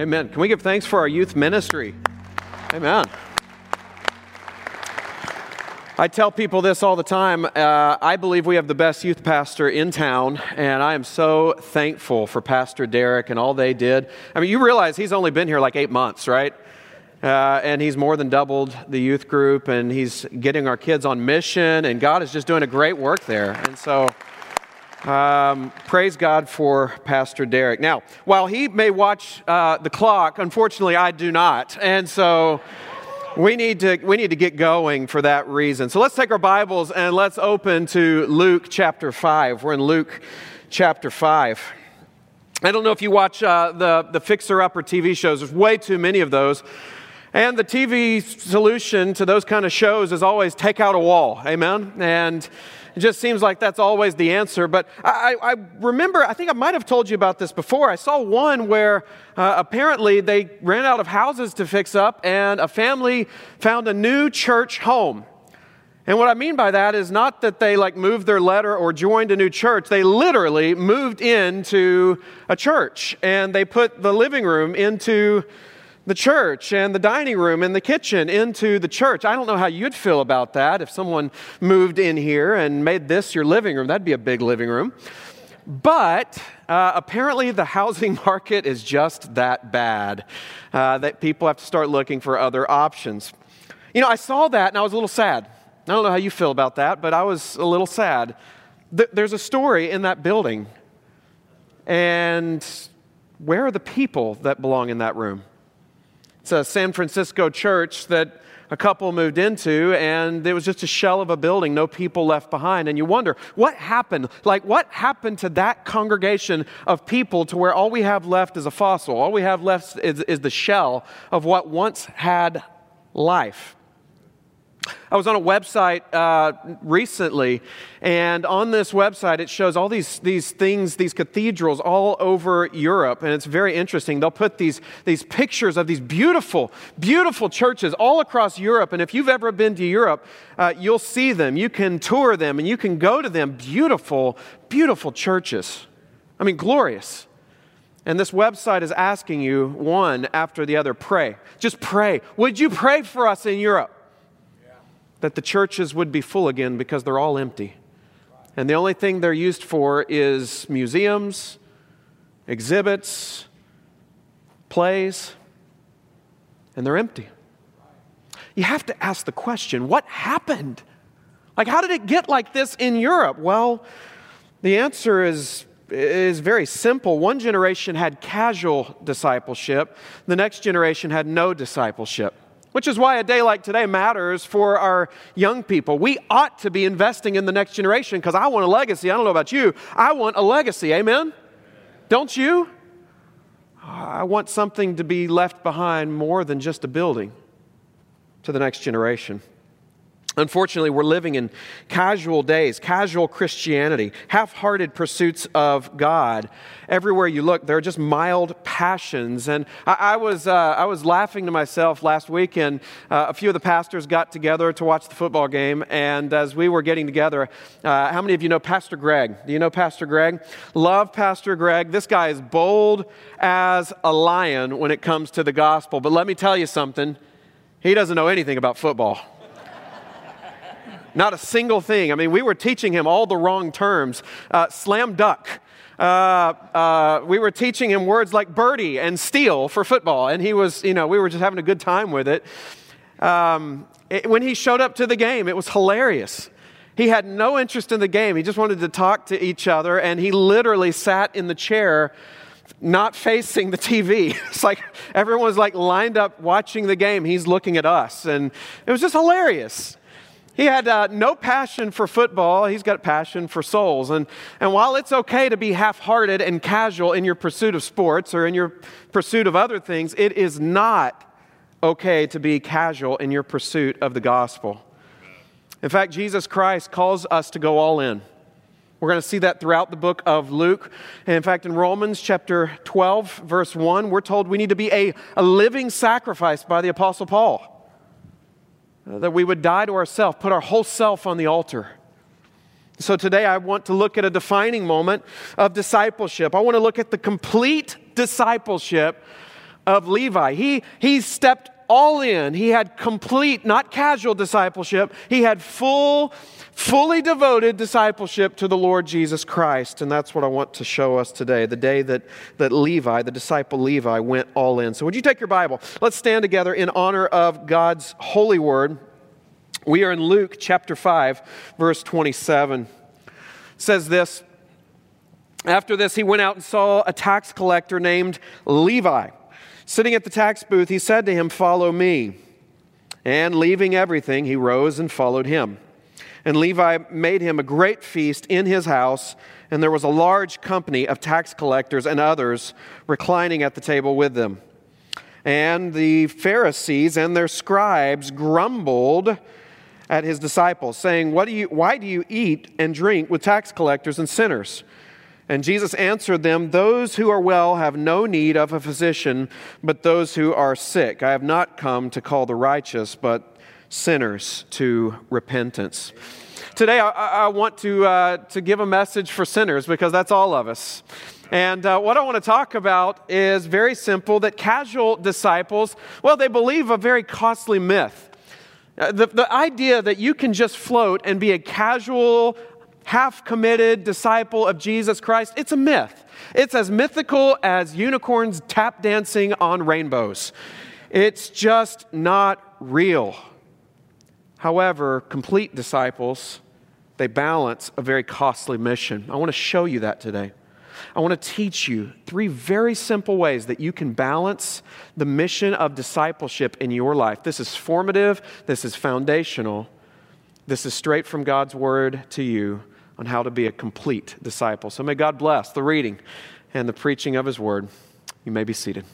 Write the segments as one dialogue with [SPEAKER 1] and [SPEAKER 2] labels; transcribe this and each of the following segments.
[SPEAKER 1] Amen. Can we give thanks for our youth ministry? Amen. I tell people this all the time. Uh, I believe we have the best youth pastor in town, and I am so thankful for Pastor Derek and all they did. I mean, you realize he's only been here like eight months, right? Uh, and he's more than doubled the youth group, and he's getting our kids on mission, and God is just doing a great work there. And so, um, praise God for Pastor Derek. Now, while he may watch uh, the clock, unfortunately, I do not. And so, we need to we need to get going for that reason. So let's take our Bibles and let's open to Luke chapter 5. We're in Luke chapter 5. I don't know if you watch uh, the, the Fixer Upper TV shows, there's way too many of those. And the TV solution to those kind of shows is always take out a wall. Amen? And it just seems like that's always the answer. But I, I remember, I think I might have told you about this before. I saw one where uh, apparently they ran out of houses to fix up, and a family found a new church home. And what I mean by that is not that they like moved their letter or joined a new church. They literally moved into a church and they put the living room into the church and the dining room and the kitchen into the church. I don't know how you'd feel about that if someone moved in here and made this your living room. That'd be a big living room. But uh, apparently, the housing market is just that bad uh, that people have to start looking for other options. You know, I saw that and I was a little sad. I don't know how you feel about that, but I was a little sad. Th- there's a story in that building. And where are the people that belong in that room? It's a San Francisco church that a couple moved into, and it was just a shell of a building, no people left behind. And you wonder, what happened? Like, what happened to that congregation of people to where all we have left is a fossil? All we have left is, is the shell of what once had life. I was on a website uh, recently, and on this website, it shows all these, these things, these cathedrals all over Europe, and it's very interesting. They'll put these, these pictures of these beautiful, beautiful churches all across Europe, and if you've ever been to Europe, uh, you'll see them. You can tour them, and you can go to them. Beautiful, beautiful churches. I mean, glorious. And this website is asking you one after the other pray. Just pray. Would you pray for us in Europe? That the churches would be full again because they're all empty. And the only thing they're used for is museums, exhibits, plays, and they're empty. You have to ask the question what happened? Like, how did it get like this in Europe? Well, the answer is, is very simple. One generation had casual discipleship, the next generation had no discipleship. Which is why a day like today matters for our young people. We ought to be investing in the next generation because I want a legacy. I don't know about you. I want a legacy. Amen? Don't you? I want something to be left behind more than just a building to the next generation. Unfortunately, we're living in casual days, casual Christianity, half hearted pursuits of God. Everywhere you look, there are just mild passions. And I, I was, uh, I was laughing to myself last weekend. Uh, a few of the pastors got together to watch the football game. And as we were getting together, uh, how many of you know Pastor Greg? Do you know Pastor Greg? Love Pastor Greg. This guy is bold as a lion when it comes to the gospel. But let me tell you something he doesn't know anything about football. Not a single thing. I mean, we were teaching him all the wrong terms. Uh, slam duck. Uh, uh, we were teaching him words like birdie and steal for football, and he was, you know, we were just having a good time with it. Um, it when he showed up to the game, it was hilarious. He had no interest in the game. He just wanted to talk to each other, and he literally sat in the chair not facing the TV. It's like everyone was like lined up watching the game. He's looking at us, and it was just hilarious. He had uh, no passion for football. He's got passion for souls. And, and while it's okay to be half hearted and casual in your pursuit of sports or in your pursuit of other things, it is not okay to be casual in your pursuit of the gospel. In fact, Jesus Christ calls us to go all in. We're going to see that throughout the book of Luke. And in fact, in Romans chapter 12, verse 1, we're told we need to be a, a living sacrifice by the Apostle Paul. Uh, that we would die to ourselves, put our whole self on the altar. So today I want to look at a defining moment of discipleship. I want to look at the complete discipleship of Levi. He, he stepped all in. He had complete, not casual discipleship. He had full, fully devoted discipleship to the Lord Jesus Christ. And that's what I want to show us today the day that, that Levi, the disciple Levi, went all in. So, would you take your Bible? Let's stand together in honor of God's holy word. We are in Luke chapter 5, verse 27. It says this After this, he went out and saw a tax collector named Levi Sitting at the tax booth, he said to him, Follow me. And leaving everything, he rose and followed him. And Levi made him a great feast in his house, and there was a large company of tax collectors and others reclining at the table with them. And the Pharisees and their scribes grumbled at his disciples, saying, what do you, Why do you eat and drink with tax collectors and sinners? And Jesus answered them, Those who are well have no need of a physician, but those who are sick. I have not come to call the righteous, but sinners to repentance. Today, I, I want to, uh, to give a message for sinners because that's all of us. And uh, what I want to talk about is very simple that casual disciples, well, they believe a very costly myth. Uh, the, the idea that you can just float and be a casual half committed disciple of Jesus Christ, it's a myth. It's as mythical as unicorns tap dancing on rainbows. It's just not real. However, complete disciples, they balance a very costly mission. I want to show you that today. I want to teach you three very simple ways that you can balance the mission of discipleship in your life. This is formative, this is foundational, this is straight from God's word to you on how to be a complete disciple. So may God bless the reading and the preaching of His word. You may be seated.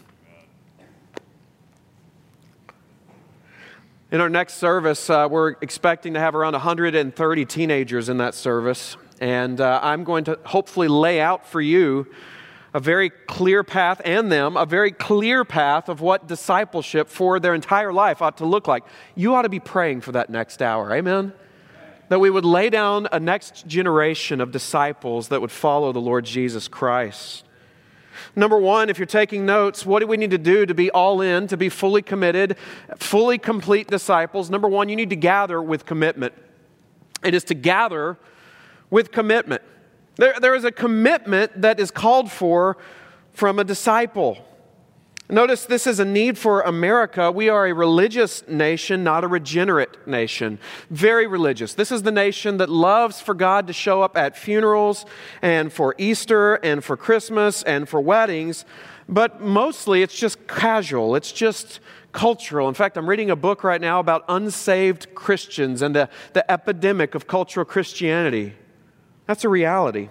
[SPEAKER 1] In our next service, uh, we're expecting to have around 130 teenagers in that service. And uh, I'm going to hopefully lay out for you a very clear path and them a very clear path of what discipleship for their entire life ought to look like. You ought to be praying for that next hour. Amen that we would lay down a next generation of disciples that would follow the Lord Jesus Christ. Number one, if you're taking notes, what do we need to do to be all in, to be fully committed, fully complete disciples? Number one, you need to gather with commitment. It is to gather with commitment. There, there is a commitment that is called for from a disciple. Notice this is a need for America. We are a religious nation, not a regenerate nation. Very religious. This is the nation that loves for God to show up at funerals and for Easter and for Christmas and for weddings, but mostly it's just casual. It's just cultural. In fact, I'm reading a book right now about unsaved Christians and the, the epidemic of cultural Christianity. That's a reality.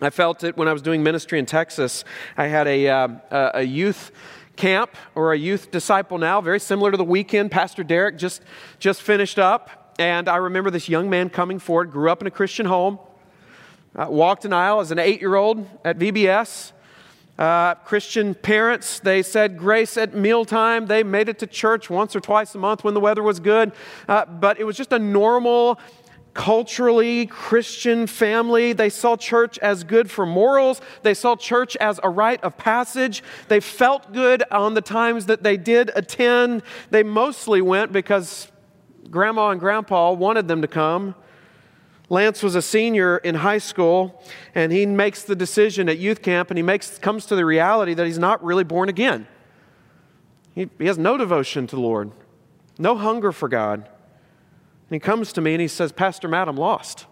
[SPEAKER 1] I felt it when I was doing ministry in Texas. I had a, uh, a youth camp or a youth disciple now, very similar to the weekend. Pastor Derek just, just finished up. And I remember this young man coming forward, grew up in a Christian home, uh, walked an aisle as an eight year old at VBS. Uh, Christian parents, they said grace at mealtime. They made it to church once or twice a month when the weather was good. Uh, but it was just a normal culturally Christian family. They saw church as good for morals. They saw church as a rite of passage. They felt good on the times that they did attend. They mostly went because grandma and grandpa wanted them to come. Lance was a senior in high school, and he makes the decision at youth camp, and he makes, comes to the reality that he's not really born again. He, he has no devotion to the Lord, no hunger for God. And he comes to me and he says, Pastor Matt, I'm lost.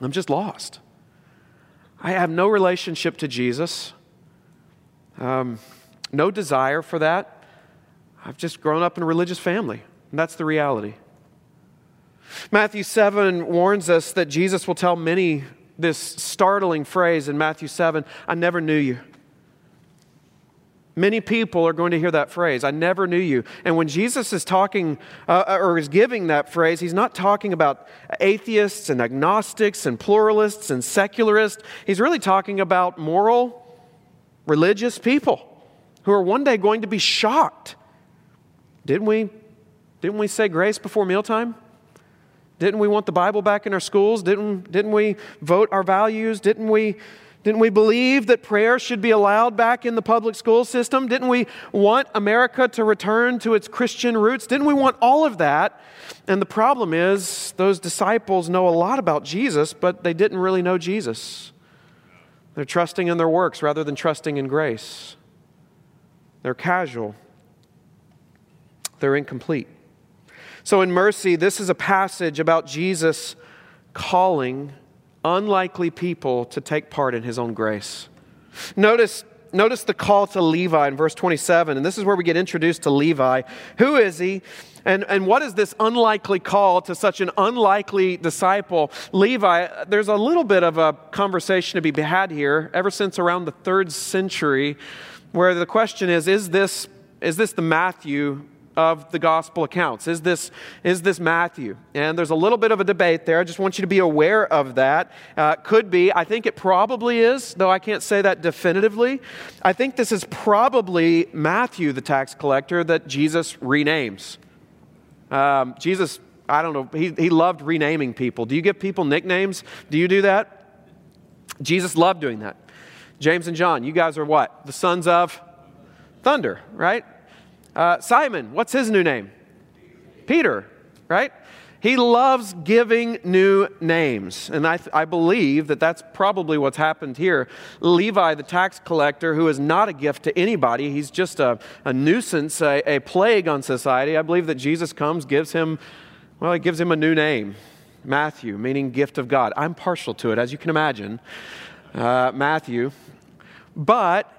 [SPEAKER 1] I'm just lost. I have no relationship to Jesus, um, no desire for that. I've just grown up in a religious family, and that's the reality. Matthew 7 warns us that Jesus will tell many this startling phrase in Matthew 7 I never knew you. Many people are going to hear that phrase, I never knew you. And when Jesus is talking uh, uh, or is giving that phrase, he's not talking about atheists and agnostics and pluralists and secularists. He's really talking about moral, religious people who are one day going to be shocked. Didn't we, didn't we say grace before mealtime? Didn't we want the Bible back in our schools? Didn't, didn't we vote our values? Didn't we Didn't we believe that prayer should be allowed back in the public school system? Didn't we want America to return to its Christian roots? Didn't we want all of that? And the problem is, those disciples know a lot about Jesus, but they didn't really know Jesus. They're trusting in their works rather than trusting in grace. They're casual, they're incomplete. So, in mercy, this is a passage about Jesus calling unlikely people to take part in his own grace. Notice, notice the call to Levi in verse 27, and this is where we get introduced to Levi. Who is he? And, and what is this unlikely call to such an unlikely disciple? Levi, there's a little bit of a conversation to be had here ever since around the third century, where the question is is this, is this the Matthew of the gospel accounts. Is this, is this Matthew? And there's a little bit of a debate there. I just want you to be aware of that. Uh, could be. I think it probably is, though I can't say that definitively. I think this is probably Matthew, the tax collector, that Jesus renames. Um, Jesus, I don't know, he, he loved renaming people. Do you give people nicknames? Do you do that? Jesus loved doing that. James and John, you guys are what? The sons of thunder, right? Uh, Simon, what's his new name? Peter, right? He loves giving new names. And I, th- I believe that that's probably what's happened here. Levi, the tax collector, who is not a gift to anybody, he's just a, a nuisance, a, a plague on society. I believe that Jesus comes, gives him, well, he gives him a new name Matthew, meaning gift of God. I'm partial to it, as you can imagine. Uh, Matthew. But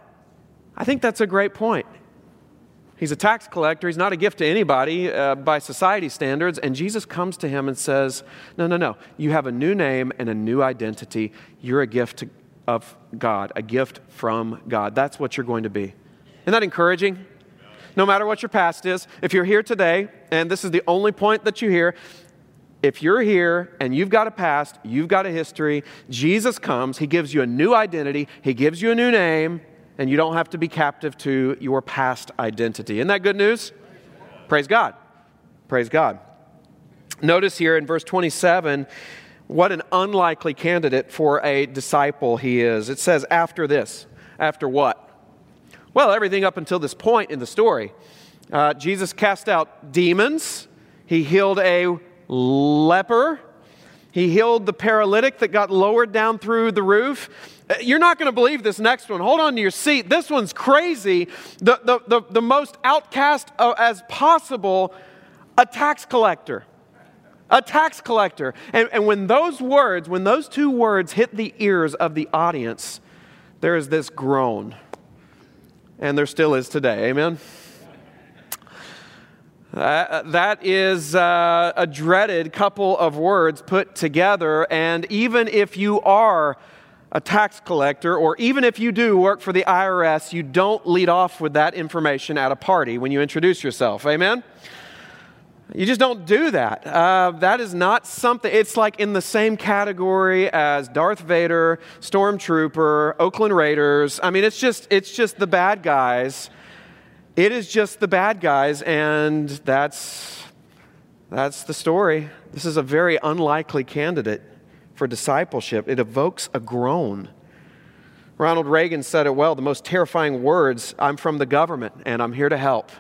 [SPEAKER 1] I think that's a great point. He's a tax collector. He's not a gift to anybody uh, by society standards. And Jesus comes to him and says, No, no, no. You have a new name and a new identity. You're a gift of God, a gift from God. That's what you're going to be. Isn't that encouraging? No matter what your past is, if you're here today, and this is the only point that you hear, if you're here and you've got a past, you've got a history, Jesus comes, He gives you a new identity, He gives you a new name, and you don't have to be captive to your past identity. Isn't that good news? Praise God. Praise God. Notice here in verse 27 what an unlikely candidate for a disciple he is. It says, after this. After what? Well, everything up until this point in the story. Uh, Jesus cast out demons, he healed a leper, he healed the paralytic that got lowered down through the roof. Uh, you're not going to believe this next one. Hold on to your seat. This one's crazy. The, the, the, the most outcast uh, as possible, a tax collector. A tax collector. And, and when those words, when those two words hit the ears of the audience, there is this groan. And there still is today. Amen? Uh, that is uh, a dreaded couple of words put together. And even if you are a tax collector, or even if you do work for the IRS, you don't lead off with that information at a party when you introduce yourself. Amen? You just don't do that. Uh, that is not something, it's like in the same category as Darth Vader, Stormtrooper, Oakland Raiders. I mean, it's just, it's just the bad guys. It is just the bad guys, and that's, that's the story. This is a very unlikely candidate for discipleship. It evokes a groan. Ronald Reagan said it well the most terrifying words I'm from the government and I'm here to help.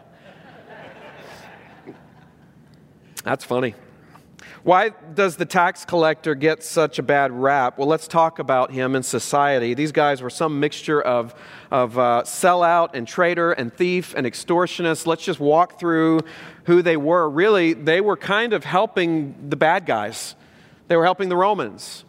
[SPEAKER 1] That's funny. Why does the tax collector get such a bad rap? Well, let's talk about him in society. These guys were some mixture of, of uh, sellout and traitor and thief and extortionist. Let's just walk through who they were. Really, they were kind of helping the bad guys. They were helping the Romans.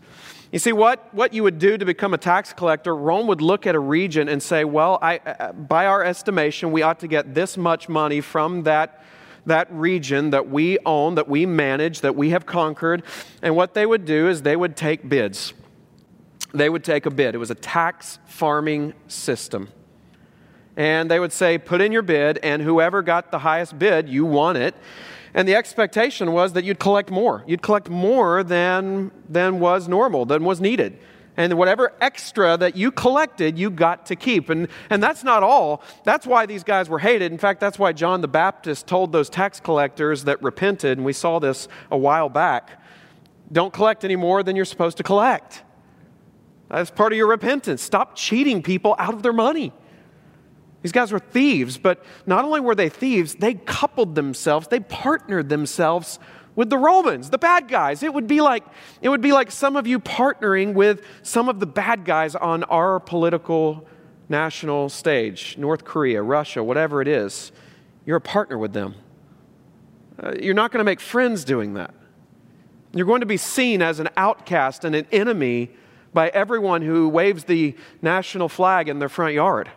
[SPEAKER 1] You see, what, what you would do to become a tax collector, Rome would look at a region and say, well, I, uh, by our estimation, we ought to get this much money from that, that region that we own, that we manage, that we have conquered. And what they would do is they would take bids. They would take a bid. It was a tax farming system. And they would say, put in your bid, and whoever got the highest bid, you won it. And the expectation was that you'd collect more. You'd collect more than, than was normal, than was needed. And whatever extra that you collected, you got to keep. And, and that's not all. That's why these guys were hated. In fact, that's why John the Baptist told those tax collectors that repented, and we saw this a while back don't collect any more than you're supposed to collect. That's part of your repentance. Stop cheating people out of their money. These guys were thieves, but not only were they thieves, they coupled themselves, they partnered themselves with the Romans, the bad guys. It would be like it would be like some of you partnering with some of the bad guys on our political national stage, North Korea, Russia, whatever it is. You're a partner with them. Uh, you're not going to make friends doing that. You're going to be seen as an outcast and an enemy by everyone who waves the national flag in their front yard.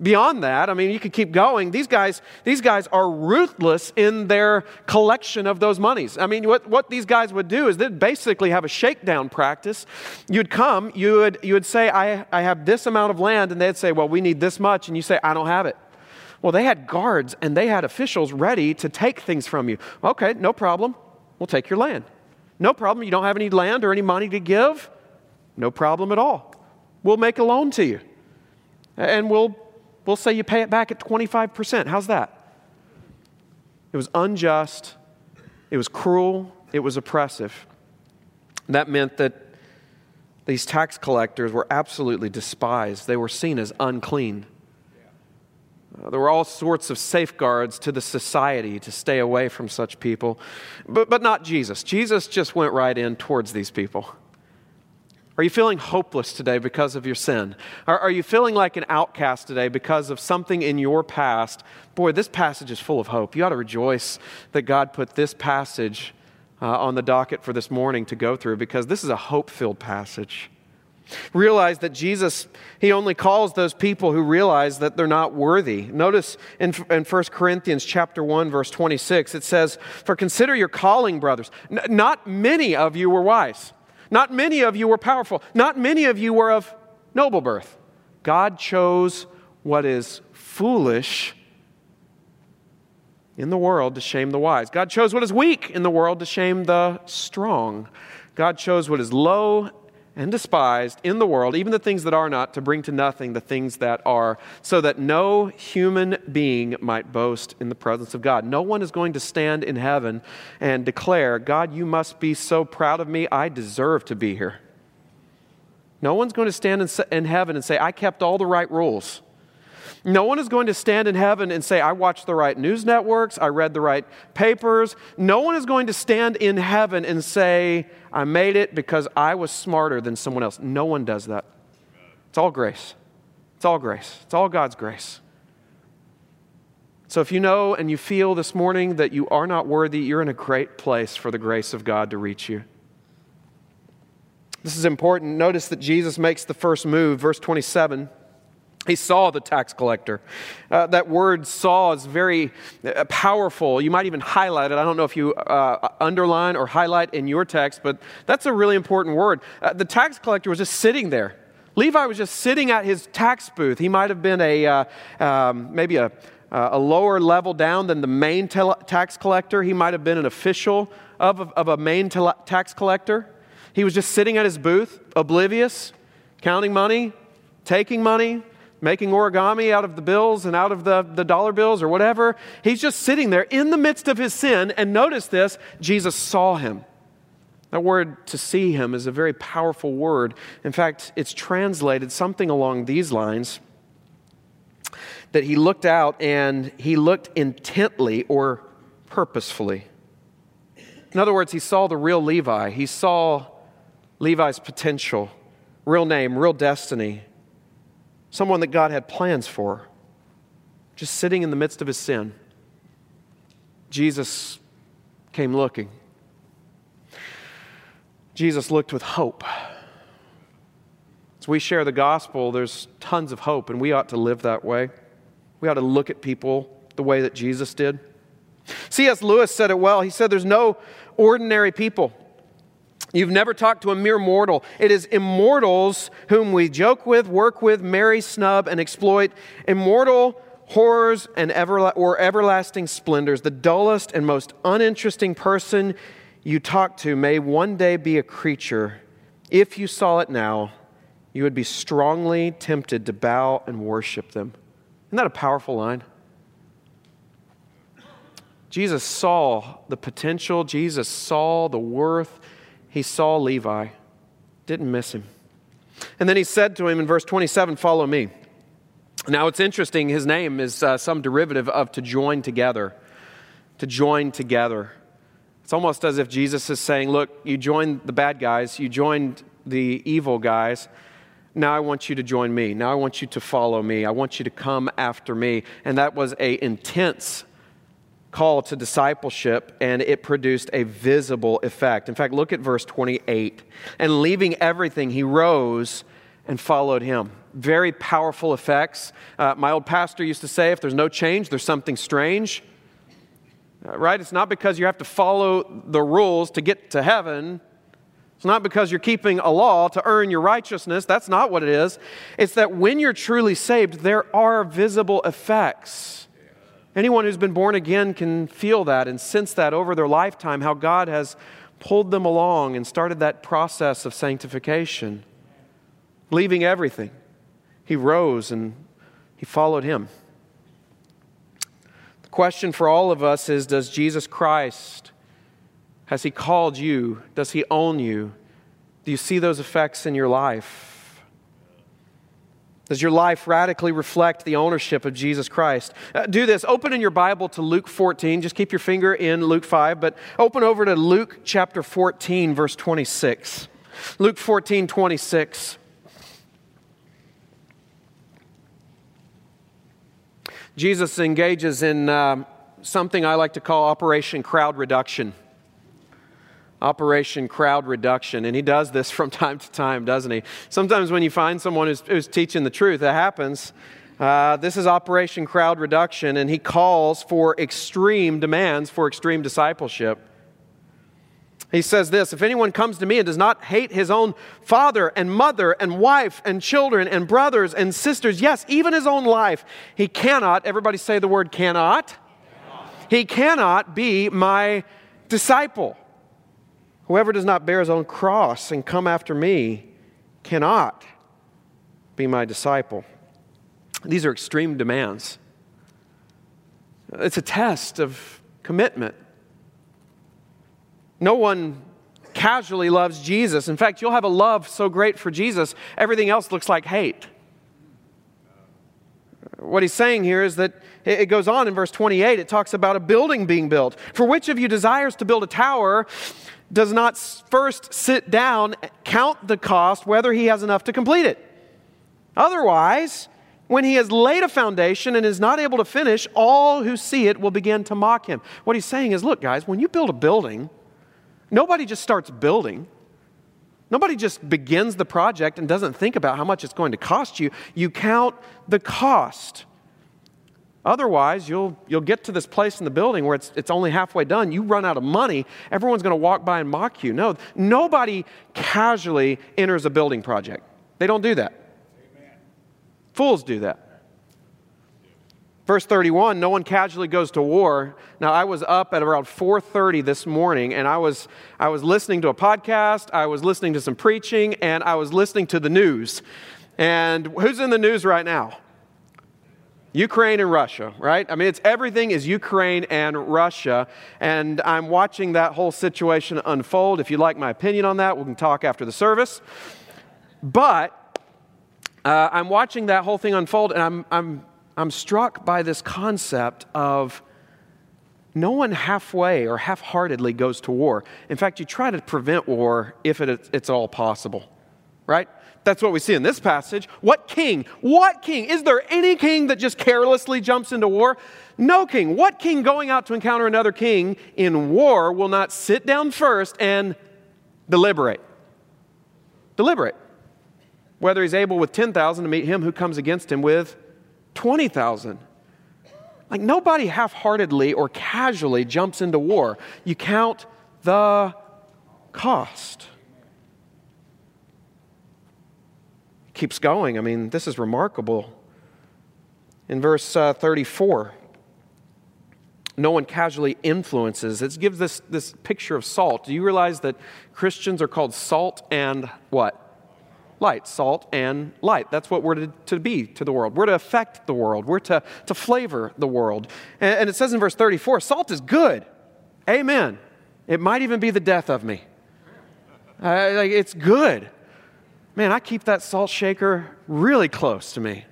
[SPEAKER 1] Beyond that, I mean, you could keep going. These guys, these guys are ruthless in their collection of those monies. I mean, what, what these guys would do is they'd basically have a shakedown practice. You'd come, you would, you would say, I, I have this amount of land, and they'd say, Well, we need this much. And you say, I don't have it. Well, they had guards and they had officials ready to take things from you. Okay, no problem. We'll take your land. No problem. You don't have any land or any money to give? No problem at all. We'll make a loan to you. And we'll, we'll say you pay it back at 25%. How's that? It was unjust, it was cruel, it was oppressive. That meant that these tax collectors were absolutely despised, they were seen as unclean. Uh, there were all sorts of safeguards to the society to stay away from such people, but, but not Jesus. Jesus just went right in towards these people. Are you feeling hopeless today because of your sin? Are, are you feeling like an outcast today because of something in your past? Boy, this passage is full of hope. You ought to rejoice that God put this passage uh, on the docket for this morning to go through because this is a hope filled passage. Realize that Jesus, he only calls those people who realize that they're not worthy. Notice in, in 1 Corinthians chapter 1, verse 26, it says, For consider your calling, brothers. N- not many of you were wise. Not many of you were powerful. Not many of you were of noble birth. God chose what is foolish in the world to shame the wise. God chose what is weak in the world to shame the strong. God chose what is low and despised in the world, even the things that are not, to bring to nothing the things that are, so that no human being might boast in the presence of God. No one is going to stand in heaven and declare, God, you must be so proud of me, I deserve to be here. No one's going to stand in, heaven and say, I kept all the right rules. No one is going to stand in heaven and say, I watched the right news networks, I read the right papers. No one is going to stand in heaven and say, I made it because I was smarter than someone else. No one does that. It's all grace. It's all grace. It's all God's grace. So if you know and you feel this morning that you are not worthy, you're in a great place for the grace of God to reach you. This is important. Notice that Jesus makes the first move, verse 27. He saw the tax collector. Uh, that word saw is very uh, powerful. You might even highlight it. I don't know if you uh, underline or highlight in your text, but that's a really important word. Uh, the tax collector was just sitting there. Levi was just sitting at his tax booth. He might have been a uh, um, maybe a, uh, a lower level down than the main tax collector. He might have been an official of, of, of a main tax collector. He was just sitting at his booth, oblivious, counting money, taking money, making origami out of the bills and out of the, the dollar bills or whatever. He's just sitting there in the midst of his sin. And notice this Jesus saw him. That word to see him is a very powerful word. In fact, it's translated something along these lines that he looked out and he looked intently or purposefully. In other words, he saw the real Levi. He saw Levi's potential, real name, real destiny someone that God had plans for, just sitting in the midst of his sin. Jesus came looking. Jesus looked with hope. As we share the gospel, there's tons of hope, and we ought to live that way. We ought to look at people the way that Jesus did. C.S. Lewis said it well. He said, There's no ordinary people. You've never talked to a mere mortal. It is immortals whom we joke with, work with, marry, snub, and exploit. Immortal horrors and everla- or everlasting splendors. The dullest and most uninteresting person you talk to may one day be a creature. If you saw it now, you would be strongly tempted to bow and worship them. Isn't that a powerful line? Jesus saw the potential, Jesus saw the worth he saw Levi. Didn't miss him. And then he said to him in verse 27, Follow me. Now it's interesting, his name is uh, some derivative of to join together. To join together. It's almost as if Jesus is saying, Look, you joined the bad guys, you joined the evil guys. Now I want you to join me. Now I want you to follow me. I want you to come after me. And that was a intense call to discipleship and it produced a visible effect. In fact, look at verse 28. And leaving everything, he rose and followed him. Very powerful effects. Uh, my old pastor used to say if there's no change, there's something strange. Uh, right? It's not because you have to follow the rules to get to heaven. It's not because you're keeping a law to earn your righteousness. That's not what it is. It's that when you're truly saved, there are visible effects. Anyone who's been born again can feel that and sense that over their lifetime, how God has pulled them along and started that process of sanctification. Leaving everything, he rose and he followed him. The question for all of us is Does Jesus Christ, has he called you? Does he own you? Do you see those effects in your life? Does your life radically reflect the ownership of Jesus Christ? Uh, do this. Open in your Bible to Luke 14. Just keep your finger in Luke 5, but open over to Luke chapter 14, verse 26. Luke 14, 26. Jesus engages in uh, something I like to call Operation Crowd Reduction. Operation Crowd Reduction. And he does this from time to time, doesn't he? Sometimes when you find someone who's, who's teaching the truth, that happens. Uh, this is Operation Crowd Reduction, and he calls for extreme demands for extreme discipleship. He says this If anyone comes to me and does not hate his own father and mother and wife and children and brothers and sisters, yes, even his own life, he cannot, everybody say the word cannot. cannot. He cannot be my disciple. Whoever does not bear his own cross and come after me cannot be my disciple. These are extreme demands. It's a test of commitment. No one casually loves Jesus. In fact, you'll have a love so great for Jesus, everything else looks like hate. What he's saying here is that it goes on in verse 28, it talks about a building being built. For which of you desires to build a tower does not first sit down, count the cost, whether he has enough to complete it. Otherwise, when he has laid a foundation and is not able to finish, all who see it will begin to mock him. What he's saying is look, guys, when you build a building, nobody just starts building. Nobody just begins the project and doesn't think about how much it's going to cost you. You count the cost. Otherwise, you'll, you'll get to this place in the building where it's, it's only halfway done. You run out of money. Everyone's going to walk by and mock you. No, nobody casually enters a building project. They don't do that. Amen. Fools do that. Verse 31, no one casually goes to war. Now, I was up at around 4.30 this morning, and I was, I was listening to a podcast, I was listening to some preaching, and I was listening to the news. And who's in the news right now? Ukraine and Russia, right? I mean, it's everything is Ukraine and Russia. And I'm watching that whole situation unfold. If you'd like my opinion on that, we can talk after the service. But uh, I'm watching that whole thing unfold, and I'm, I'm, I'm struck by this concept of no one halfway or half heartedly goes to war. In fact, you try to prevent war if it, it's all possible, right? That's what we see in this passage. What king? What king? Is there any king that just carelessly jumps into war? No king. What king going out to encounter another king in war will not sit down first and deliberate? Deliberate. Whether he's able with 10,000 to meet him who comes against him with 20,000. Like nobody half heartedly or casually jumps into war. You count the cost. Keeps going. I mean, this is remarkable. In verse uh, 34, no one casually influences. It gives this, this picture of salt. Do you realize that Christians are called salt and what? Light. Salt and light. That's what we're to, to be to the world. We're to affect the world, we're to, to flavor the world. And, and it says in verse 34 salt is good. Amen. It might even be the death of me. Uh, like, it's good. Man, I keep that salt shaker really close to me.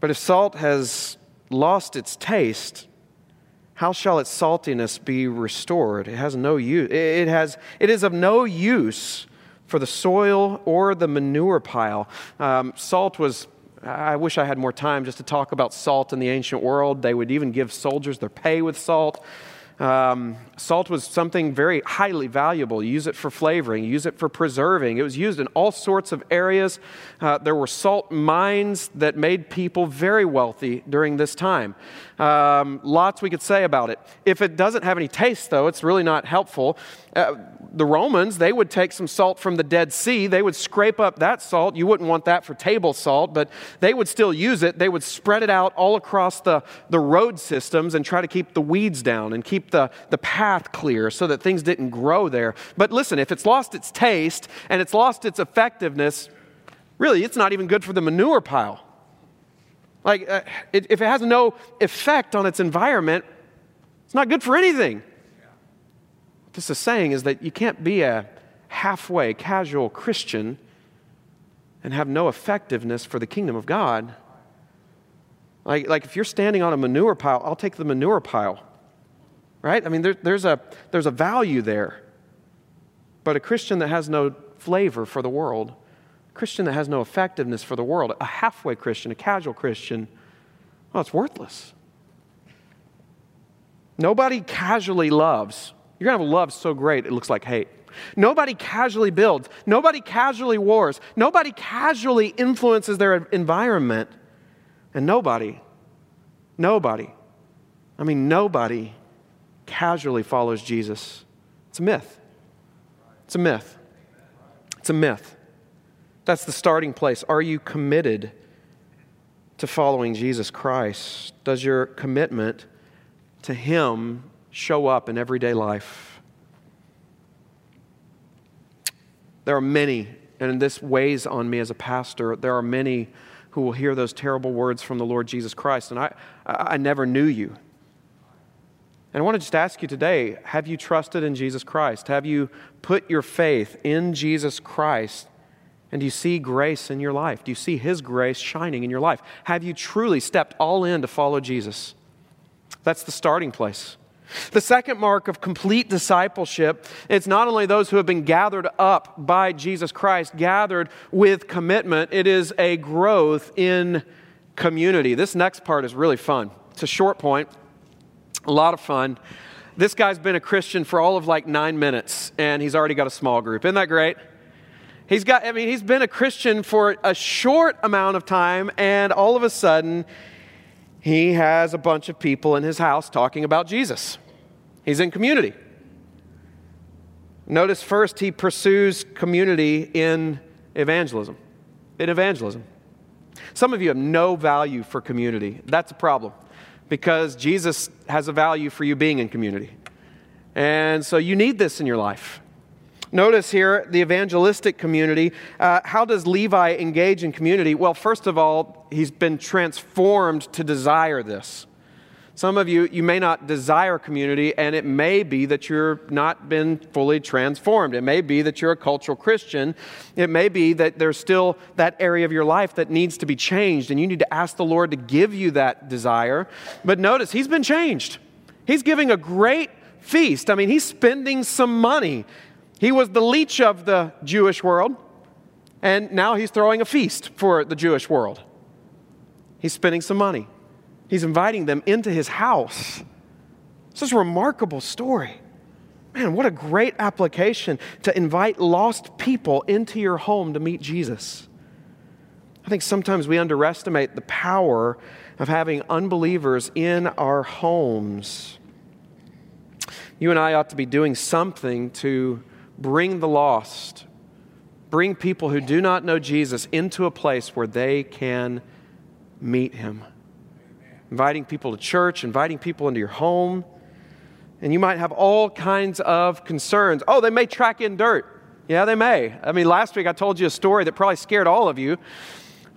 [SPEAKER 1] But if salt has lost its taste, how shall its saltiness be restored? It has no use. It, has, it is of no use for the soil or the manure pile. Um, salt was, I wish I had more time just to talk about salt in the ancient world. They would even give soldiers their pay with salt. Um, salt was something very highly valuable. You use it for flavoring, use it for preserving. It was used in all sorts of areas. Uh, there were salt mines that made people very wealthy during this time. Um, lots we could say about it. If it doesn't have any taste, though, it's really not helpful. Uh, the Romans, they would take some salt from the Dead Sea. They would scrape up that salt. You wouldn't want that for table salt, but they would still use it. They would spread it out all across the, the road systems and try to keep the weeds down and keep the, the path clear so that things didn't grow there. But listen, if it's lost its taste and it's lost its effectiveness, really, it's not even good for the manure pile. Like, uh, it, if it has no effect on its environment, it's not good for anything. What this is saying is that you can't be a halfway casual Christian and have no effectiveness for the kingdom of God. Like, like if you're standing on a manure pile, I'll take the manure pile. Right? I mean, there, there's, a, there's a value there. But a Christian that has no flavor for the world, Christian that has no effectiveness for the world, a halfway Christian, a casual Christian, well, it's worthless. Nobody casually loves. You're going to have love so great it looks like hate. Nobody casually builds. Nobody casually wars. Nobody casually influences their environment. And nobody, nobody, I mean, nobody casually follows Jesus. It's a myth. It's a myth. It's a myth. That's the starting place. Are you committed to following Jesus Christ? Does your commitment to Him show up in everyday life? There are many, and this weighs on me as a pastor, there are many who will hear those terrible words from the Lord Jesus Christ, and I, I never knew you. And I want to just ask you today have you trusted in Jesus Christ? Have you put your faith in Jesus Christ and do you see grace in your life? Do you see His grace shining in your life? Have you truly stepped all in to follow Jesus? That's the starting place. The second mark of complete discipleship, it's not only those who have been gathered up by Jesus Christ, gathered with commitment, it is a growth in community. This next part is really fun. It's a short point, a lot of fun. This guy's been a Christian for all of like nine minutes, and he's already got a small group. Isn't that great? He's got, I mean, he's been a Christian for a short amount of time, and all of a sudden, he has a bunch of people in his house talking about Jesus. He's in community. Notice first, he pursues community in evangelism. In evangelism. Some of you have no value for community. That's a problem because Jesus has a value for you being in community. And so you need this in your life. Notice here the evangelistic community. Uh, how does Levi engage in community? Well, first of all, he's been transformed to desire this. Some of you, you may not desire community, and it may be that you're not been fully transformed. It may be that you're a cultural Christian. It may be that there's still that area of your life that needs to be changed, and you need to ask the Lord to give you that desire. But notice, He's been changed. He's giving a great feast. I mean, He's spending some money. He was the leech of the Jewish world, and now he's throwing a feast for the Jewish world. He's spending some money. He's inviting them into his house. This is a remarkable story. Man, what a great application to invite lost people into your home to meet Jesus. I think sometimes we underestimate the power of having unbelievers in our homes. You and I ought to be doing something to bring the lost, bring people who do not know Jesus into a place where they can meet him. Inviting people to church, inviting people into your home. And you might have all kinds of concerns. Oh, they may track in dirt. Yeah, they may. I mean, last week I told you a story that probably scared all of you.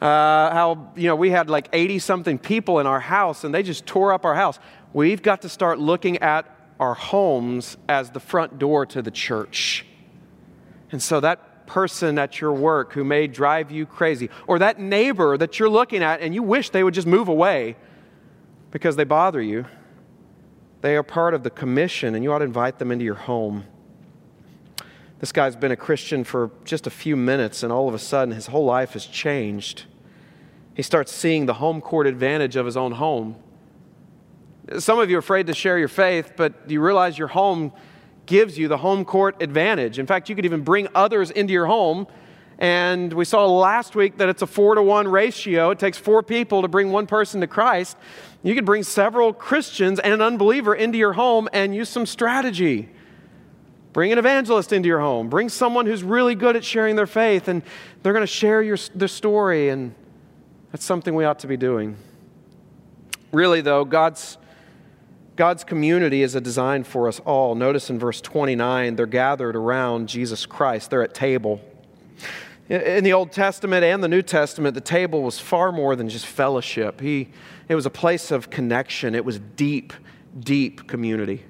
[SPEAKER 1] Uh, how, you know, we had like 80 something people in our house and they just tore up our house. We've got to start looking at our homes as the front door to the church. And so that person at your work who may drive you crazy, or that neighbor that you're looking at and you wish they would just move away because they bother you. They are part of the commission, and you ought to invite them into your home. This guy's been a Christian for just a few minutes, and all of a sudden his whole life has changed. He starts seeing the home court advantage of his own home. Some of you are afraid to share your faith, but you realize your home gives you the home court advantage. In fact, you could even bring others into your home. And we saw last week that it's a four to one ratio. It takes four people to bring one person to Christ. You could bring several Christians and an unbeliever into your home and use some strategy. Bring an evangelist into your home. Bring someone who's really good at sharing their faith, and they're going to share your, their story, and that's something we ought to be doing. Really, though, God's, God's community is a design for us all. Notice in verse 29, they're gathered around Jesus Christ, they're at table. In the Old Testament and the New Testament, the table was far more than just fellowship. He, it was a place of connection, it was deep, deep community.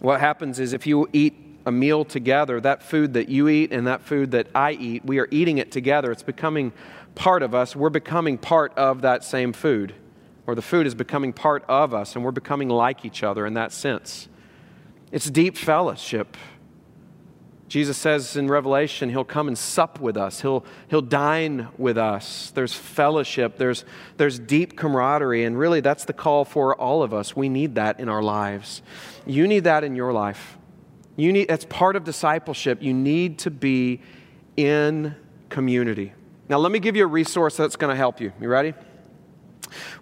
[SPEAKER 1] What happens is if you eat a meal together, that food that you eat and that food that I eat, we are eating it together. It's becoming part of us. We're becoming part of that same food. Or the food is becoming part of us, and we're becoming like each other in that sense. It's deep fellowship. Jesus says in Revelation, He'll come and sup with us. He'll, he'll dine with us. There's fellowship, there's, there's deep camaraderie, and really that's the call for all of us. We need that in our lives. You need that in your life. You need, that's part of discipleship. You need to be in community. Now, let me give you a resource that's going to help you. You ready?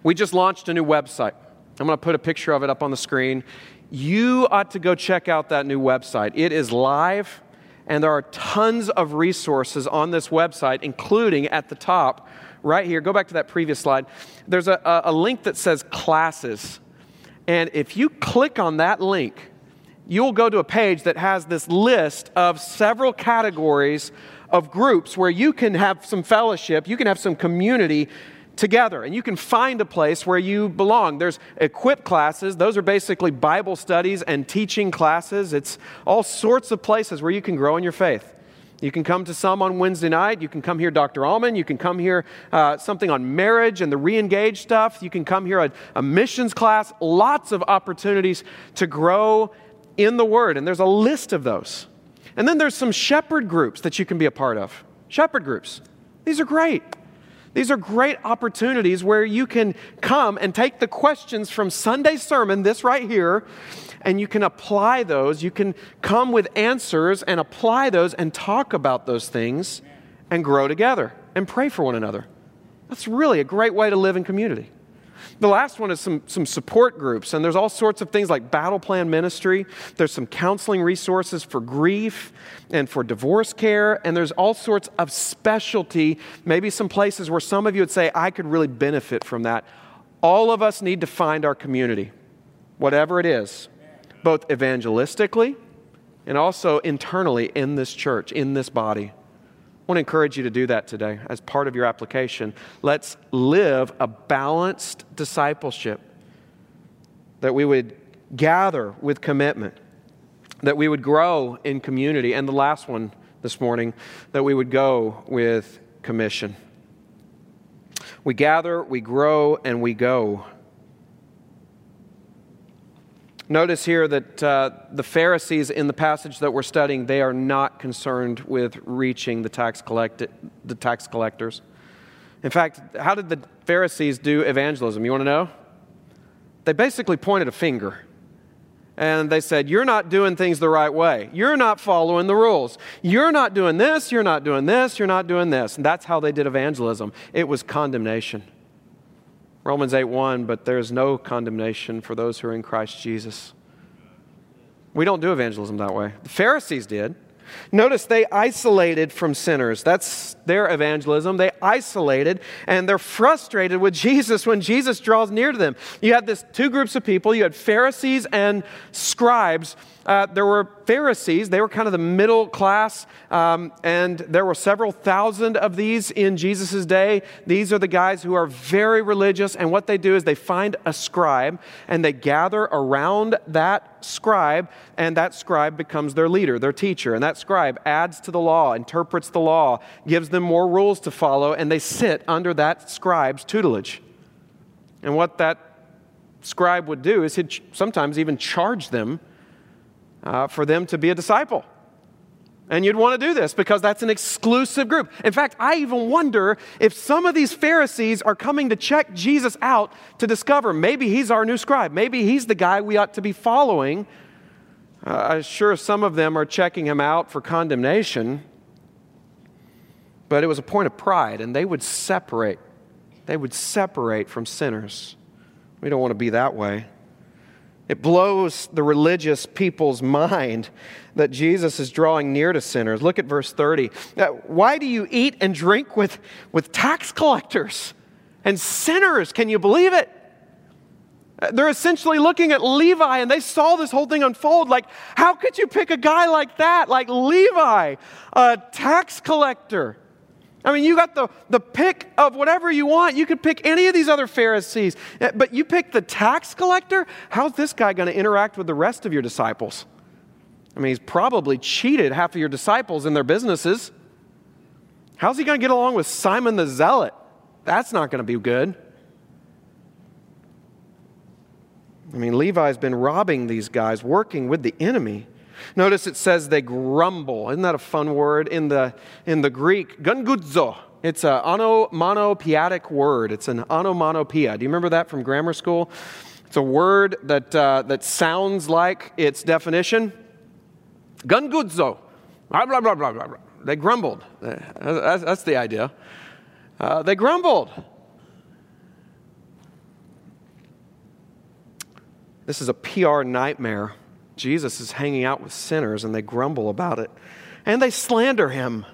[SPEAKER 1] We just launched a new website. I'm going to put a picture of it up on the screen. You ought to go check out that new website. It is live and there are tons of resources on this website, including at the top, right here. Go back to that previous slide. There's a, a link that says classes. And if you click on that link, you'll go to a page that has this list of several categories of groups where you can have some fellowship, you can have some community together and you can find a place where you belong. There's equip classes, those are basically Bible studies and teaching classes. It's all sorts of places where you can grow in your faith. You can come to some on Wednesday night. You can come hear Dr. Allman. You can come hear uh, something on marriage and the re engaged stuff. You can come hear a, a missions class. Lots of opportunities to grow in the Word. And there's a list of those. And then there's some shepherd groups that you can be a part of. Shepherd groups. These are great. These are great opportunities where you can come and take the questions from Sunday's sermon, this right here, and you can apply those. You can come with answers and apply those and talk about those things and grow together and pray for one another. That's really a great way to live in community. The last one is some, some support groups, and there's all sorts of things like battle plan ministry. There's some counseling resources for grief and for divorce care, and there's all sorts of specialty, maybe some places where some of you would say, I could really benefit from that. All of us need to find our community, whatever it is, both evangelistically and also internally in this church, in this body. I want to encourage you to do that today as part of your application. Let's live a balanced discipleship, that we would gather with commitment, that we would grow in community, and the last one this morning, that we would go with commission. We gather, we grow, and we go. Notice here that uh, the Pharisees in the passage that we're studying, they are not concerned with reaching the tax, collect- the tax collectors. In fact, how did the Pharisees do evangelism? You want to know? They basically pointed a finger and they said, You're not doing things the right way. You're not following the rules. You're not doing this. You're not doing this. You're not doing this. And that's how they did evangelism. It was condemnation. Romans 8 1, but there is no condemnation for those who are in Christ Jesus. We don't do evangelism that way. The Pharisees did. Notice they isolated from sinners. That's their evangelism. They isolated and they're frustrated with Jesus when Jesus draws near to them. You had this two groups of people. You had Pharisees and scribes. Uh, there were Pharisees. They were kind of the middle class, um, and there were several thousand of these in Jesus' day. These are the guys who are very religious, and what they do is they find a scribe and they gather around that scribe, and that scribe becomes their leader, their teacher. And that scribe adds to the law, interprets the law, gives them more rules to follow, and they sit under that scribe's tutelage. And what that scribe would do is he'd sometimes even charge them uh, for them to be a disciple. And you'd want to do this because that's an exclusive group. In fact, I even wonder if some of these Pharisees are coming to check Jesus out to discover maybe he's our new scribe. Maybe he's the guy we ought to be following. Uh, I'm sure some of them are checking him out for condemnation, but it was a point of pride, and they would separate. They would separate from sinners. We don't want to be that way. It blows the religious people's mind that Jesus is drawing near to sinners. Look at verse 30. Uh, why do you eat and drink with, with tax collectors and sinners? Can you believe it? Uh, they're essentially looking at Levi and they saw this whole thing unfold. Like, how could you pick a guy like that, like Levi, a tax collector? I mean, you got the, the pick of whatever you want. You could pick any of these other Pharisees, eh, but you pick the tax collector? How's this guy going to interact with the rest of your disciples? I mean, he's probably cheated half of your disciples in their businesses. How's he going to get along with Simon the Zealot? That's not going to be good. I mean, Levi's been robbing these guys, working with the enemy. Notice it says they grumble. Isn't that a fun word? In the, in the Greek, gungudzo. It's an onomatopoeic word. It's an onomatopoeia. Do you remember that from grammar school? It's a word that, uh, that sounds like its definition. Gungudzo. Blah, blah, blah, blah, blah. They grumbled. Uh, that's, that's the idea. Uh, they grumbled. This is a PR nightmare. Jesus is hanging out with sinners and they grumble about it and they slander him.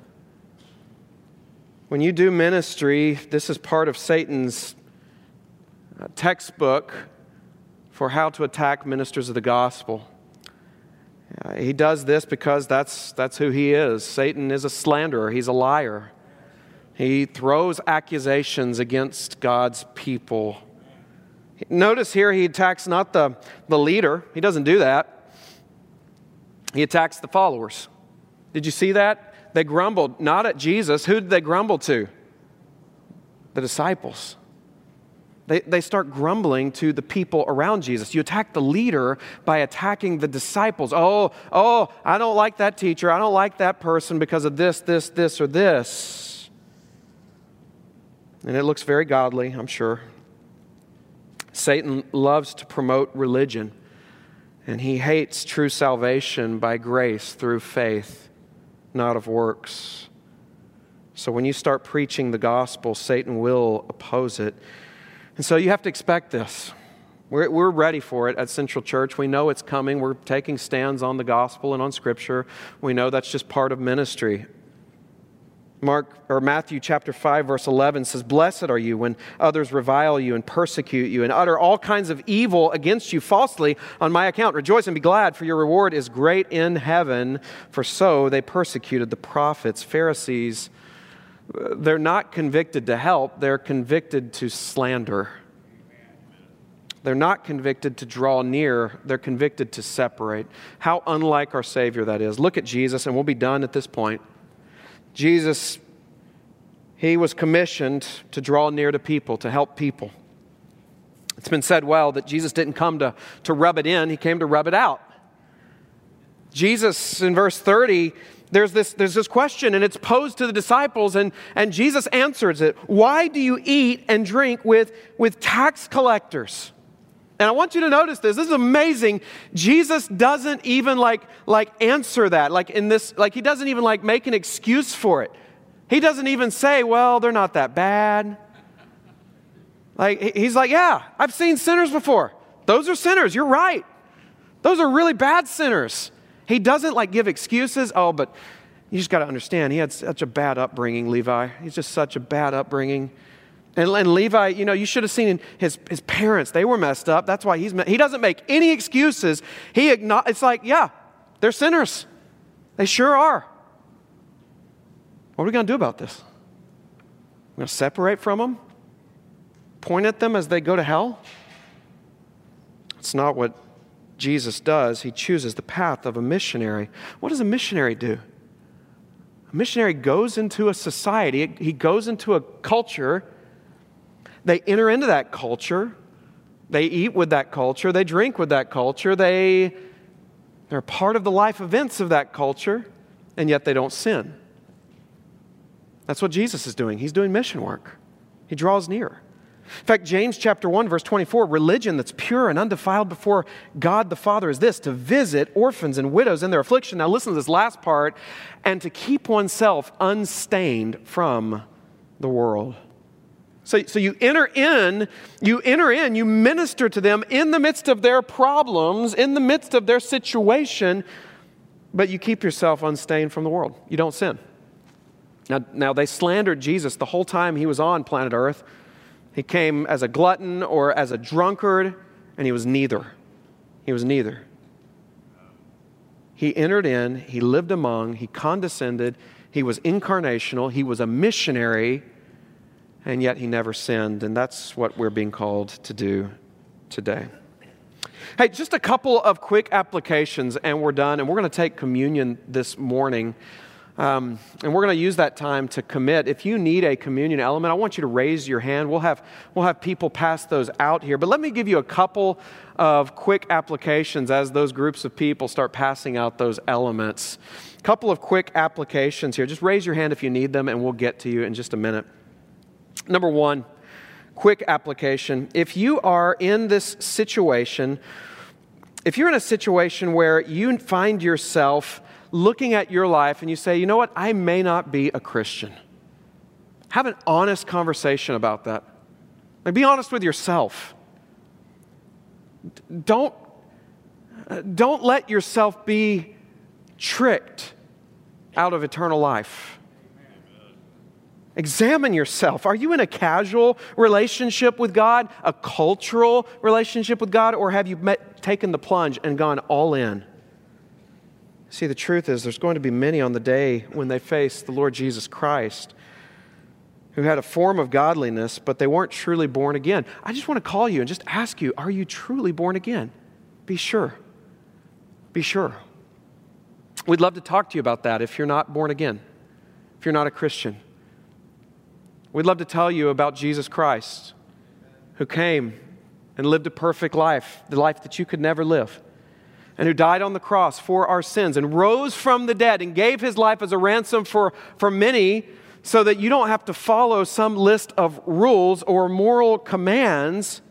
[SPEAKER 1] When you do ministry, this is part of Satan's uh, textbook for how to attack ministers of the gospel. Uh, he does this because that's, that's who he is. Satan is a slanderer, he's a liar. He throws accusations against God's people. Notice here he attacks not the, the leader, he doesn't do that he attacks the followers. Did you see that? They grumbled not at Jesus. Who did they grumble to? The disciples. They, they start grumbling to the people around Jesus. You attack the leader by attacking the disciples. Oh, oh, I don't like that teacher. I don't like that person because of this, this, this, or this. And it looks very godly, I'm sure. Satan loves to promote religion. And he hates true salvation by grace through faith, not of works. So when you start preaching the gospel, Satan will oppose it. And so you have to expect this. We're, we're ready for it at Central Church. We know it's coming. We're taking stands on the gospel and on Scripture. We know that's just part of ministry. Mark or Matthew chapter 5 verse 11 says blessed are you when others revile you and persecute you and utter all kinds of evil against you falsely on my account rejoice and be glad for your reward is great in heaven for so they persecuted the prophets Pharisees they're not convicted to help they're convicted to slander they're not convicted to draw near, they're convicted to separate. How unlike our Savior that is. Look at Jesus, and we'll be done at this point. Jesus, he was commissioned to draw near to people, to help people. It's been said well that Jesus didn't come to, to rub it in, he came to rub it out. Jesus, in verse 30, there's this, there's this question, and it's posed to the disciples, and, and Jesus answers it. Why do you eat and drink with, with tax collectors? And I want you to notice this. This is amazing. Jesus doesn't even like, like answer that. Like in this, like he doesn't even like make an excuse for it. He doesn't even say, well, they're not that bad. Like he's like, yeah, I've seen sinners before. Those are sinners. You're right. Those are really bad sinners. He doesn't like give excuses. Oh, but you just got to understand, he had such a bad upbringing, Levi. He's just such a bad upbringing. And, and, Levi, you know, you should have seen his, his parents. They were messed up. That's why he's, he doesn't make any excuses. He, it's like, yeah, They're sinners. They sure are. What are we going to do about this? We're going to separate from them? Point at them as they go to hell? It's not what Jesus does. He chooses the path of a missionary. What does a missionary do? A missionary goes into a society, he goes into a culture. They enter into that culture. They eat with that culture. They drink with that culture. They, they're part of the life events of that culture, and yet they don't sin. That's what Jesus is doing. He's doing mission work, he draws near. In fact, James chapter 1 verse 24, religion that's pure and undefiled before God the Father is this, to visit orphans and widows in their affliction. Now listen to this last part, and to keep oneself unstained from the world. So, so you enter in, you enter in, you minister to them in the midst of their problems, in the midst of their situation, but you keep yourself unstained from the world. You don't sin. Now, now they slandered Jesus the whole time he was on planet Earth. He came as a glutton or as a drunkard, and he was neither. He was neither. He entered in, he lived among, he condescended, he was incarnational, he was a missionary, and yet he never sinned. And that's what we're being called to do today. Hey, just a couple of quick applications, and we're done. And we're going to take communion this morning. Um, and we're going to use that time to commit. If you need a communion element, I want you to raise your hand. We'll have, we'll have people pass those out here. But let me give you a couple of quick applications as those groups of people start passing out those elements. A couple of quick applications here. Just raise your hand if you need them, and we'll get to you in just a minute. Number one, quick application. If you are in this situation, if you're in a situation where you find yourself looking at your life and you say, you know what, I may not be a Christian. Have an honest conversation about that. And be honest with yourself. Don't, don't let yourself be tricked out of eternal life. Examine yourself. Are you in a casual relationship with God, a cultural relationship with God, or have you met, taken the plunge and gone all in? See, the truth is, there's going to be many on the day when they face the Lord Jesus Christ who had a form of godliness, but they weren't truly born again. I just want to call you and just ask you, are you truly born again? Be sure. Be sure. We'd love to talk to you about that if you're not born again, if you're not a Christian. We'd love to tell you about Jesus Christ who came and lived a perfect life, the life that you could never live and who died on the cross for our sins and rose from the dead and gave his life as a ransom for, for many so that you don't have to follow some list of rules or moral commands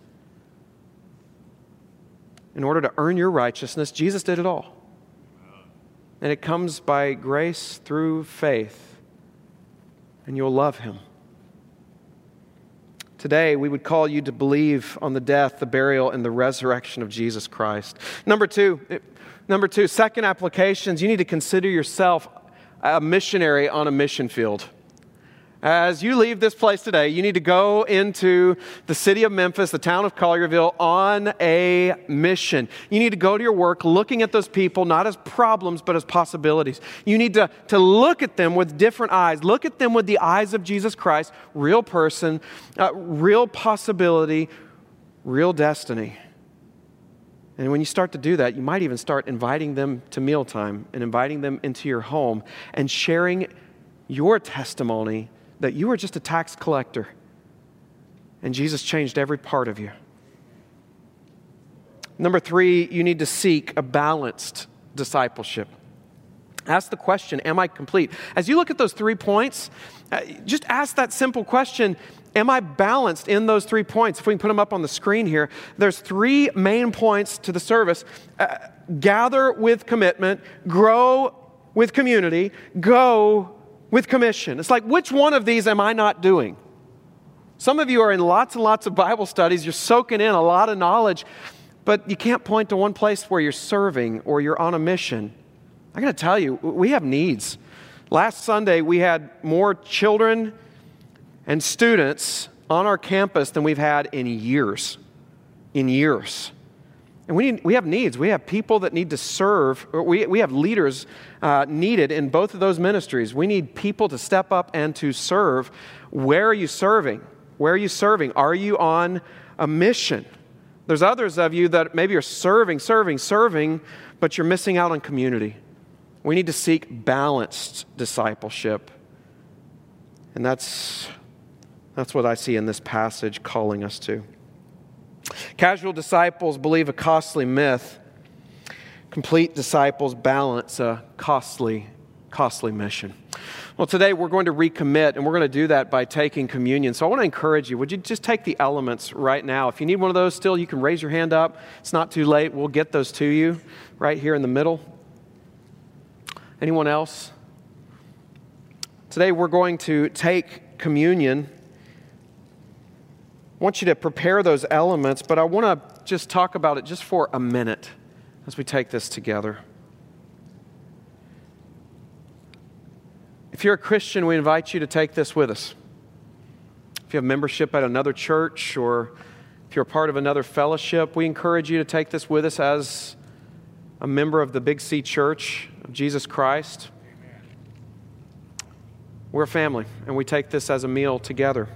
[SPEAKER 1] in order to earn your righteousness. Jesus did it all. And it comes by grace through faith, and you'll love him. Today, we would call you to believe on the death, the burial, and the resurrection of Jesus Christ. Number two, number two, second applications, you need to consider yourself a missionary on a mission field. As you leave this place today, you need to go into the city of Memphis, the town of Collierville, on a mission. You need to go to your work looking at those people not as problems, but as possibilities. You need to, to look at them with different eyes. Look at them with the eyes of Jesus Christ, real person, uh, real possibility, real destiny. And when you start to do that, you might even start inviting them to mealtime and inviting them into your home and sharing your testimony that you were just a tax collector and Jesus changed every part of you. Number three, you need to seek a balanced discipleship. Ask the question, Am I complete? As you look at those three points, uh, just ask that simple question Am I balanced in those three points? If we can put them up on the screen here, there's three main points to the service uh, gather with commitment, grow with community, go with commission. It's like, which one of these am I not doing? Some of you are in lots and lots of Bible studies, you're soaking in a lot of knowledge, but you can't point to one place where you're serving or you're on a mission. I gotta tell you, we have needs. Last Sunday, we had more children and students on our campus than we've had in years. In years. And we, need, we have needs. We have people that need to serve. We, we have leaders uh, needed in both of those ministries. We need people to step up and to serve. Where are you serving? Where are you serving? Are you on a mission? There's others of you that maybe are serving, serving, serving, but you're missing out on community. We need to seek balanced discipleship. And that's, that's what I see in this passage calling us to. Casual disciples believe a costly myth. Complete disciples balance a costly, costly mission. Well, today we're going to recommit, and we're going to do that by taking communion. So I want to encourage you would you just take the elements right now? If you need one of those still, you can raise your hand up. It's not too late. We'll get those to you right here in the middle. Anyone else? Today we're going to take communion. Want you to prepare those elements, but I want to just talk about it just for a minute as we take this together. If you're a Christian, we invite you to take this with us. If you have membership at another church or if you're part of another fellowship, we encourage you to take this with us as a member of the Big C Church of Jesus Christ. We're a family, and we take this as a meal together.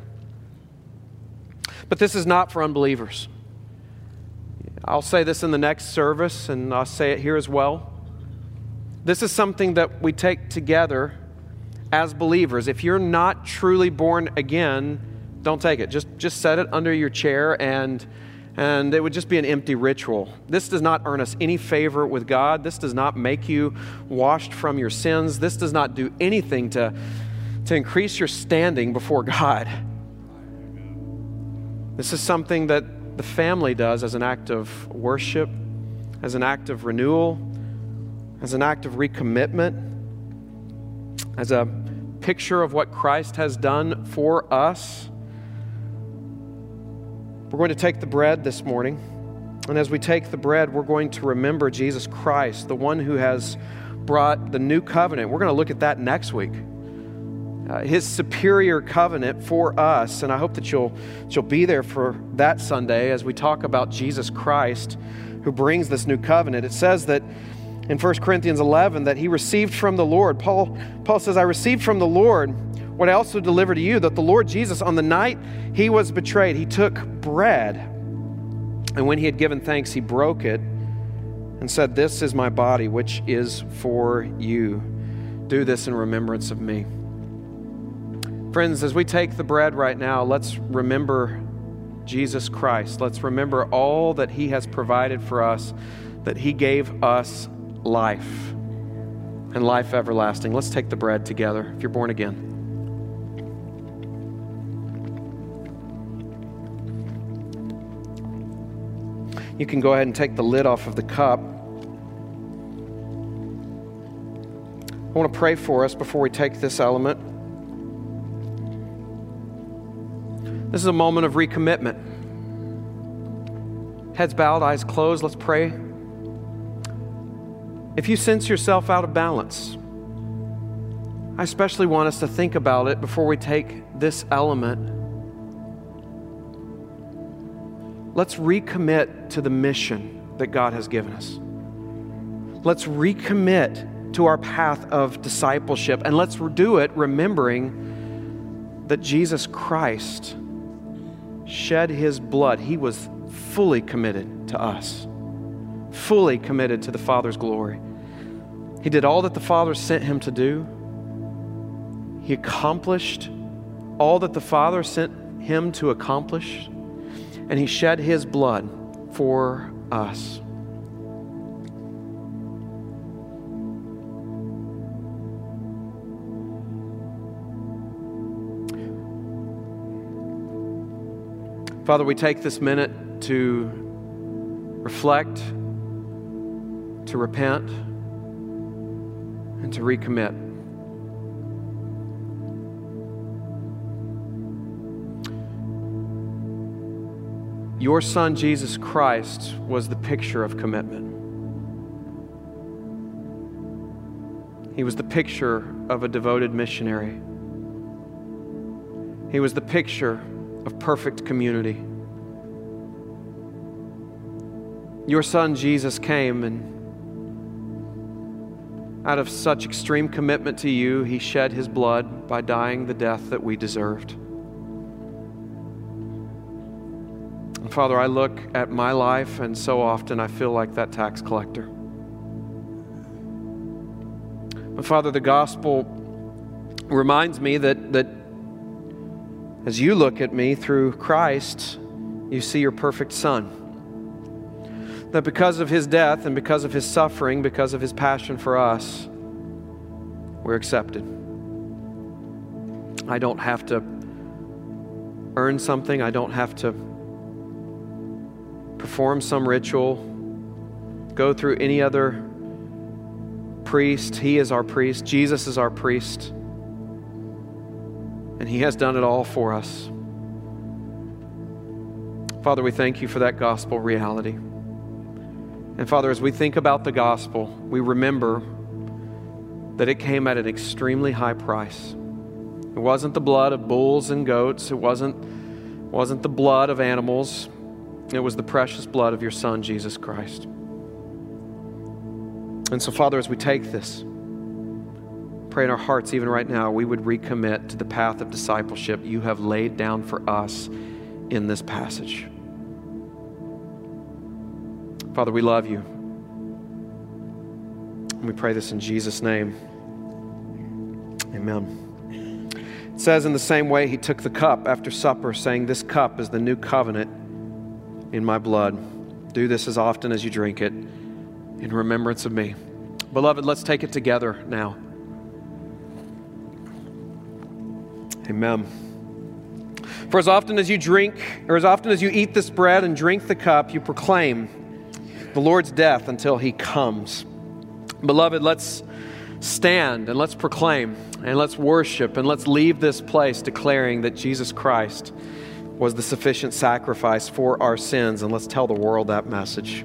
[SPEAKER 1] But this is not for unbelievers. I'll say this in the next service, and I'll say it here as well. This is something that we take together as believers. If you're not truly born again, don't take it. Just, just set it under your chair and, and it would just be an empty ritual. This does not earn us any favor with God. This does not make you washed from your sins. This does not do anything to, to increase your standing before God. This is something that the family does as an act of worship, as an act of renewal, as an act of recommitment as a picture of what Christ has done for us. We're going to take the bread this morning. And as we take the bread, we're going to remember Jesus Christ, the one who has brought the new covenant. We're going to look at that next week. Uh, his superior covenant for us. And I hope that you'll, you'll be there for that Sunday as we talk about Jesus Christ who brings this new covenant. It says that in 1 Corinthians 11 that he received from the Lord. Paul, Paul says, I received from the Lord what I also delivered to you that the Lord Jesus, on the night he was betrayed, he took bread. And when he had given thanks, he broke it and said, This is my body, which is for you. Do this in remembrance of me. Friends, as we take the bread right now, let's remember Jesus Christ. Let's remember all that he has provided for us, that he gave us life and life everlasting. Let's take the bread together if you're born again. You can go ahead and take the lid off of the cup. I want to pray for us before we take this element. This is a moment of recommitment. Heads bowed, eyes closed. Let's pray. If you sense yourself out of balance, I especially want us to think about it before we take this element. Let's recommit to the mission that God has given us. Let's recommit to our path of discipleship, and let's do it remembering that Jesus Christ shed his blood. He was fully committed to us, fully committed to the Father's glory. He did all that the Father sent him to do. He accomplished all that the Father sent him to accomplish. And he shed his blood for us. Father, we take this minute to reflect, to repent and to recommit. Your son, Jesus Christ, was the picture of commitment. He was the picture of a devoted missionary. He was the picture of perfect community. your son Jesus came and out of such extreme commitment to you, he shed his blood by dying the death that we deserved. And Father, I look at my life, and so often I feel like that tax collector. But Father, the gospel reminds me that, that as you look at me through Christ, you see your perfect Son. That because of his death and because of his suffering, because of his passion for us, we're accepted. I don't have to earn something, I don't have to perform some ritual, go through any other priest. He is our priest, Jesus is our priest, and He has done it all for us. Father, we thank you for that gospel reality. And Father, as we think about the gospel, we remember that it came at an extremely high price. It wasn't the blood of bulls and goats, it wasn't, wasn't the blood of animals, it was the precious blood of your Son, Jesus Christ. And so, Father, as we take this, pray in our hearts, even right now, we would recommit to the path of discipleship you have laid down for us in this passage. Father, we love you. And we pray this in Jesus' name. Amen. It says, in the same way, he took the cup after supper, saying, This cup is the new covenant in my blood. Do this as often as you drink it in remembrance of me. Beloved, let's take it together now. Amen. For as often as you drink, or as often as you eat this bread and drink the cup, you proclaim the Lord's death until he comes. Beloved, let's stand and let's proclaim and let's worship and let's leave this place declaring that Jesus Christ was the sufficient sacrifice for our sins, and let's tell the world that message.